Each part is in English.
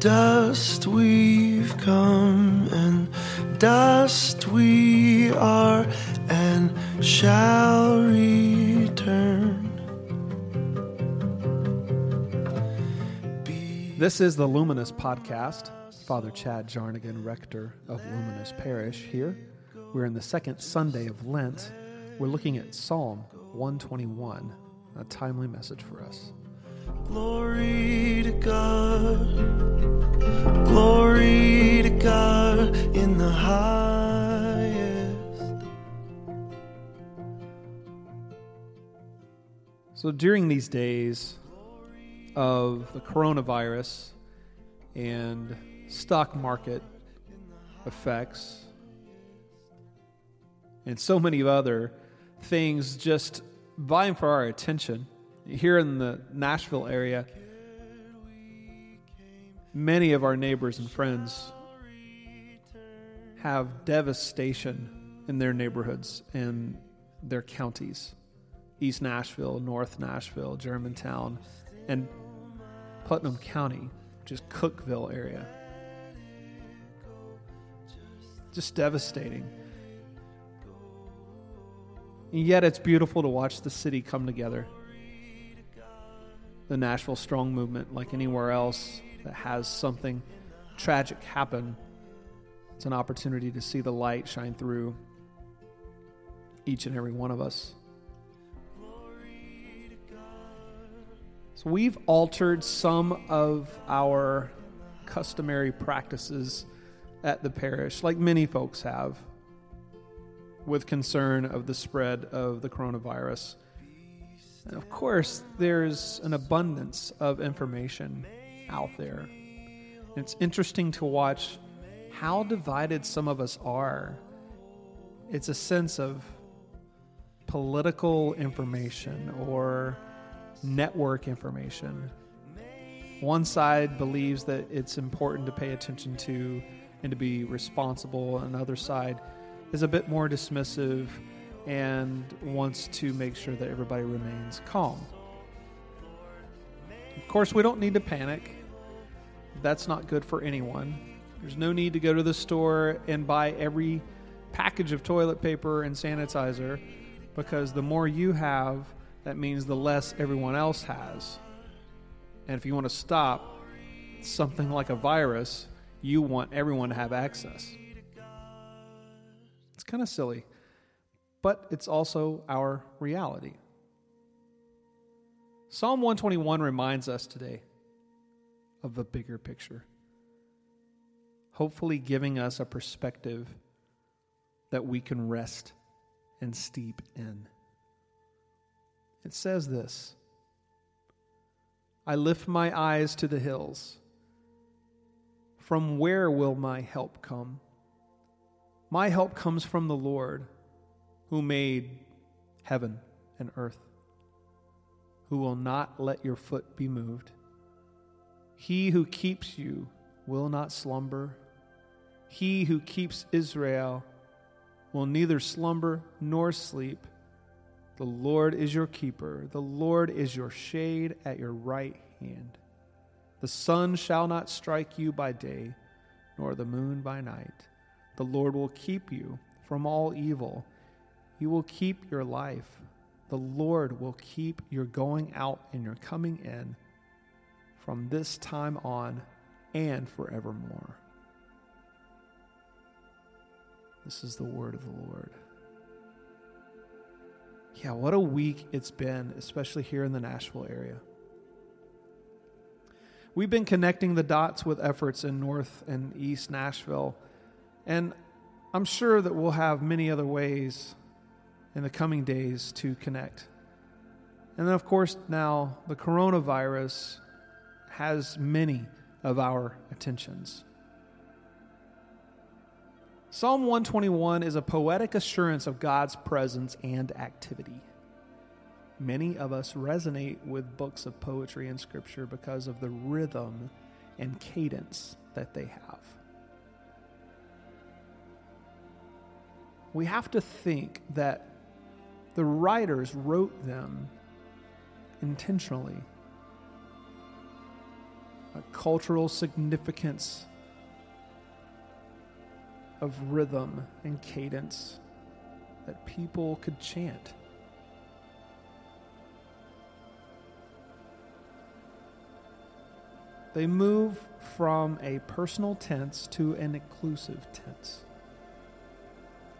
Dust we've come, and dust we are, and shall return. This is the Luminous Podcast. Father Chad Jarnagin, rector of Luminous Parish, here. We're in the second Sunday of Lent. We're looking at Psalm 121, a timely message for us. Glory So, during these days of the coronavirus and stock market effects, and so many other things just vying for our attention, here in the Nashville area, many of our neighbors and friends have devastation in their neighborhoods and their counties East Nashville, North Nashville, Germantown, and Putnam County, which is Cookeville area. Just devastating. And yet it's beautiful to watch the city come together the Nashville Strong movement, like anywhere else that has something tragic happen, it's an opportunity to see the light shine through each and every one of us. So we've altered some of our customary practices at the parish, like many folks have, with concern of the spread of the coronavirus. And of course, there's an abundance of information out there. And it's interesting to watch how divided some of us are. It's a sense of political information or network information. One side believes that it's important to pay attention to and to be responsible, another side is a bit more dismissive and wants to make sure that everybody remains calm. Of course, we don't need to panic. That's not good for anyone. There's no need to go to the store and buy every package of toilet paper and sanitizer because the more you have, that means the less everyone else has. And if you want to stop something like a virus, you want everyone to have access. It's kind of silly but it's also our reality. Psalm 121 reminds us today of a bigger picture, hopefully, giving us a perspective that we can rest and steep in. It says this I lift my eyes to the hills. From where will my help come? My help comes from the Lord who made heaven and earth, who will not let your foot be moved. He who keeps you will not slumber. He who keeps Israel will neither slumber nor sleep. The Lord is your keeper, the Lord is your shade at your right hand. The sun shall not strike you by day, nor the moon by night. The Lord will keep you from all evil. He will keep your life. The Lord will keep your going out and your coming in from this time on and forevermore. This is the word of the Lord. Yeah, what a week it's been, especially here in the Nashville area. We've been connecting the dots with efforts in North and East Nashville, and I'm sure that we'll have many other ways in the coming days to connect. And then, of course, now the coronavirus has many of our attentions. Psalm 121 is a poetic assurance of God's presence and activity. Many of us resonate with books of poetry and scripture because of the rhythm and cadence that they have. We have to think that the writers wrote them intentionally. a cultural significance of rhythm and cadence that people could chant. They move from a personal tense to an inclusive tense.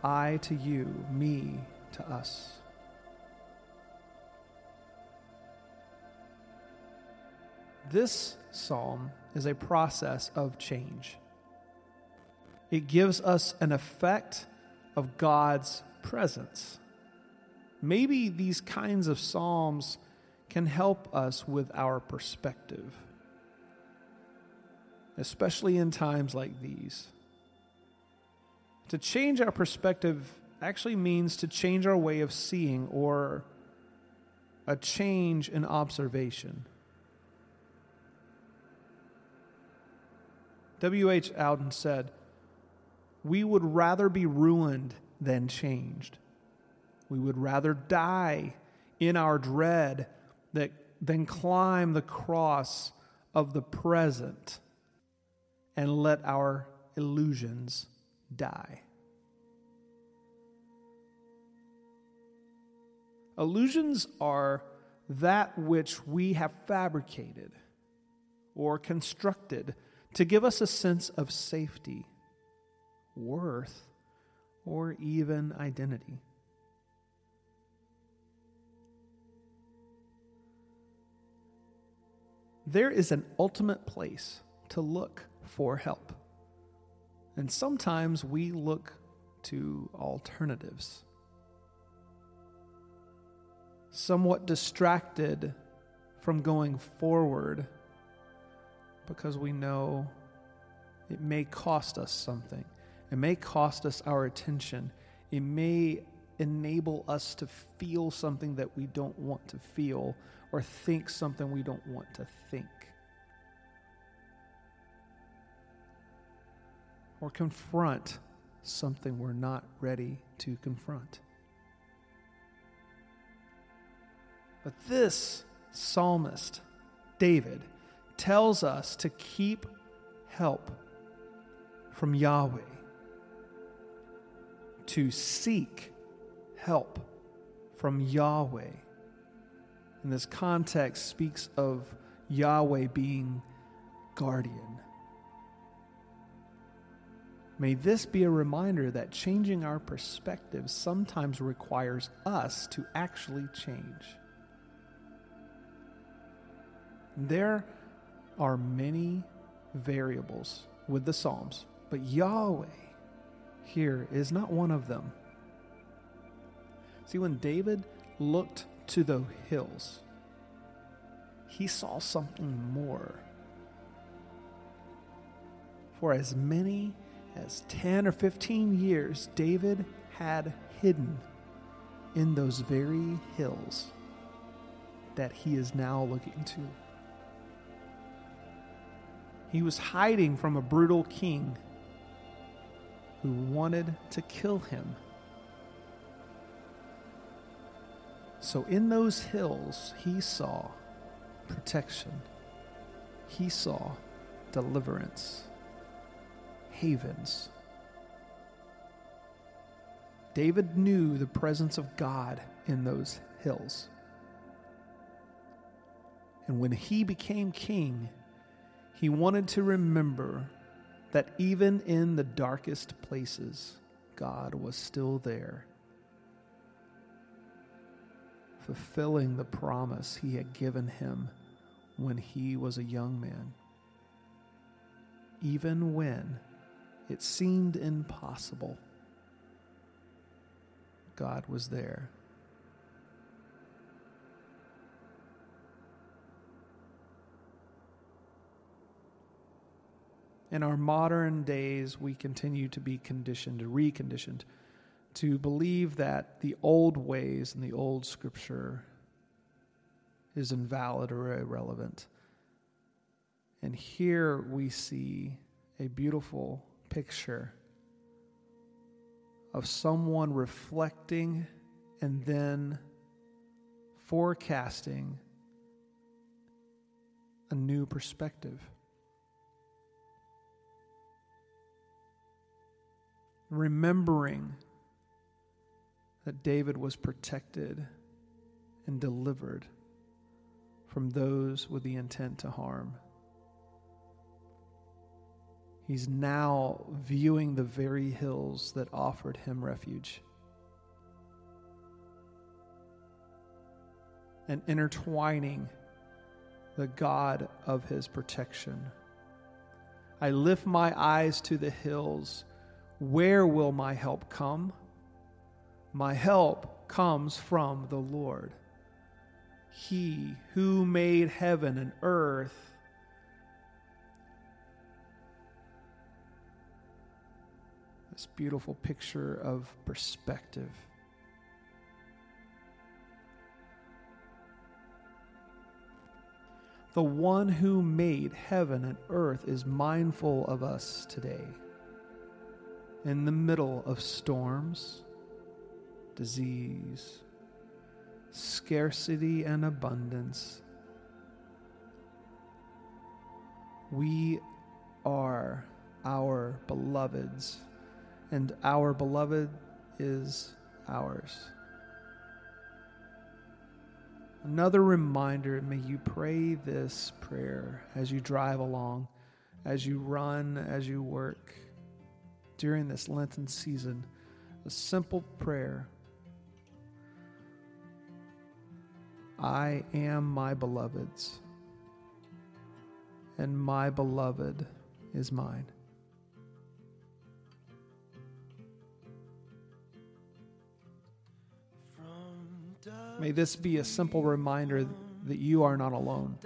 I to you, me to us. This psalm is a process of change. It gives us an effect of God's presence. Maybe these kinds of psalms can help us with our perspective, especially in times like these. To change our perspective actually means to change our way of seeing or a change in observation. W.H. Auden said, We would rather be ruined than changed. We would rather die in our dread that, than climb the cross of the present and let our illusions die. Illusions are that which we have fabricated or constructed to give us a sense of safety, worth, or even identity. There is an ultimate place to look for help. And sometimes we look to alternatives. Somewhat distracted from going forward because we know it may cost us something. It may cost us our attention. It may enable us to feel something that we don't want to feel or think something we don't want to think. Or confront something we're not ready to confront. But this psalmist, David, tells us to keep help from Yahweh, to seek help from Yahweh. In this context, speaks of Yahweh being guardian. May this be a reminder that changing our perspective sometimes requires us to actually change. There are many variables with the Psalms, but Yahweh here is not one of them. See, when David looked to the hills, he saw something more. For as many as 10 or 15 years, David had hidden in those very hills that he is now looking to. He was hiding from a brutal king who wanted to kill him. So, in those hills, he saw protection, he saw deliverance, havens. David knew the presence of God in those hills. And when he became king, he wanted to remember that even in the darkest places, God was still there, fulfilling the promise he had given him when he was a young man. Even when it seemed impossible, God was there. In our modern days, we continue to be conditioned, reconditioned, to believe that the old ways and the old scripture is invalid or irrelevant. And here we see a beautiful picture of someone reflecting and then forecasting a new perspective. Remembering that David was protected and delivered from those with the intent to harm. He's now viewing the very hills that offered him refuge. And intertwining the God of his protection. I lift my eyes to the hills. Where will my help come? My help comes from the Lord. He who made heaven and earth. This beautiful picture of perspective. The one who made heaven and earth is mindful of us today. In the middle of storms, disease, scarcity, and abundance, we are our beloveds, and our beloved is ours. Another reminder may you pray this prayer as you drive along, as you run, as you work during this Lenten season. A simple prayer I am my beloved's, and my beloved is mine. May this be a simple reminder that you are not alone.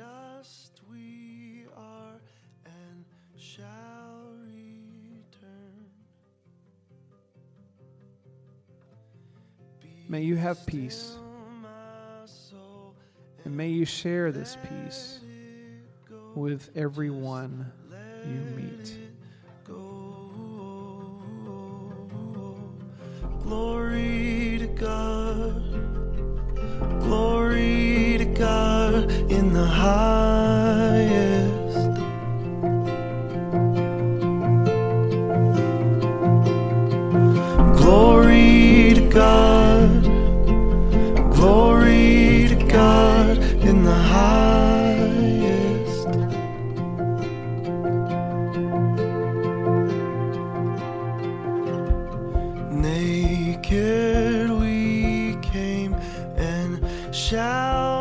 May you have peace, and may you share this peace with everyone you meet. Glory to God. Glory to God in the high. shall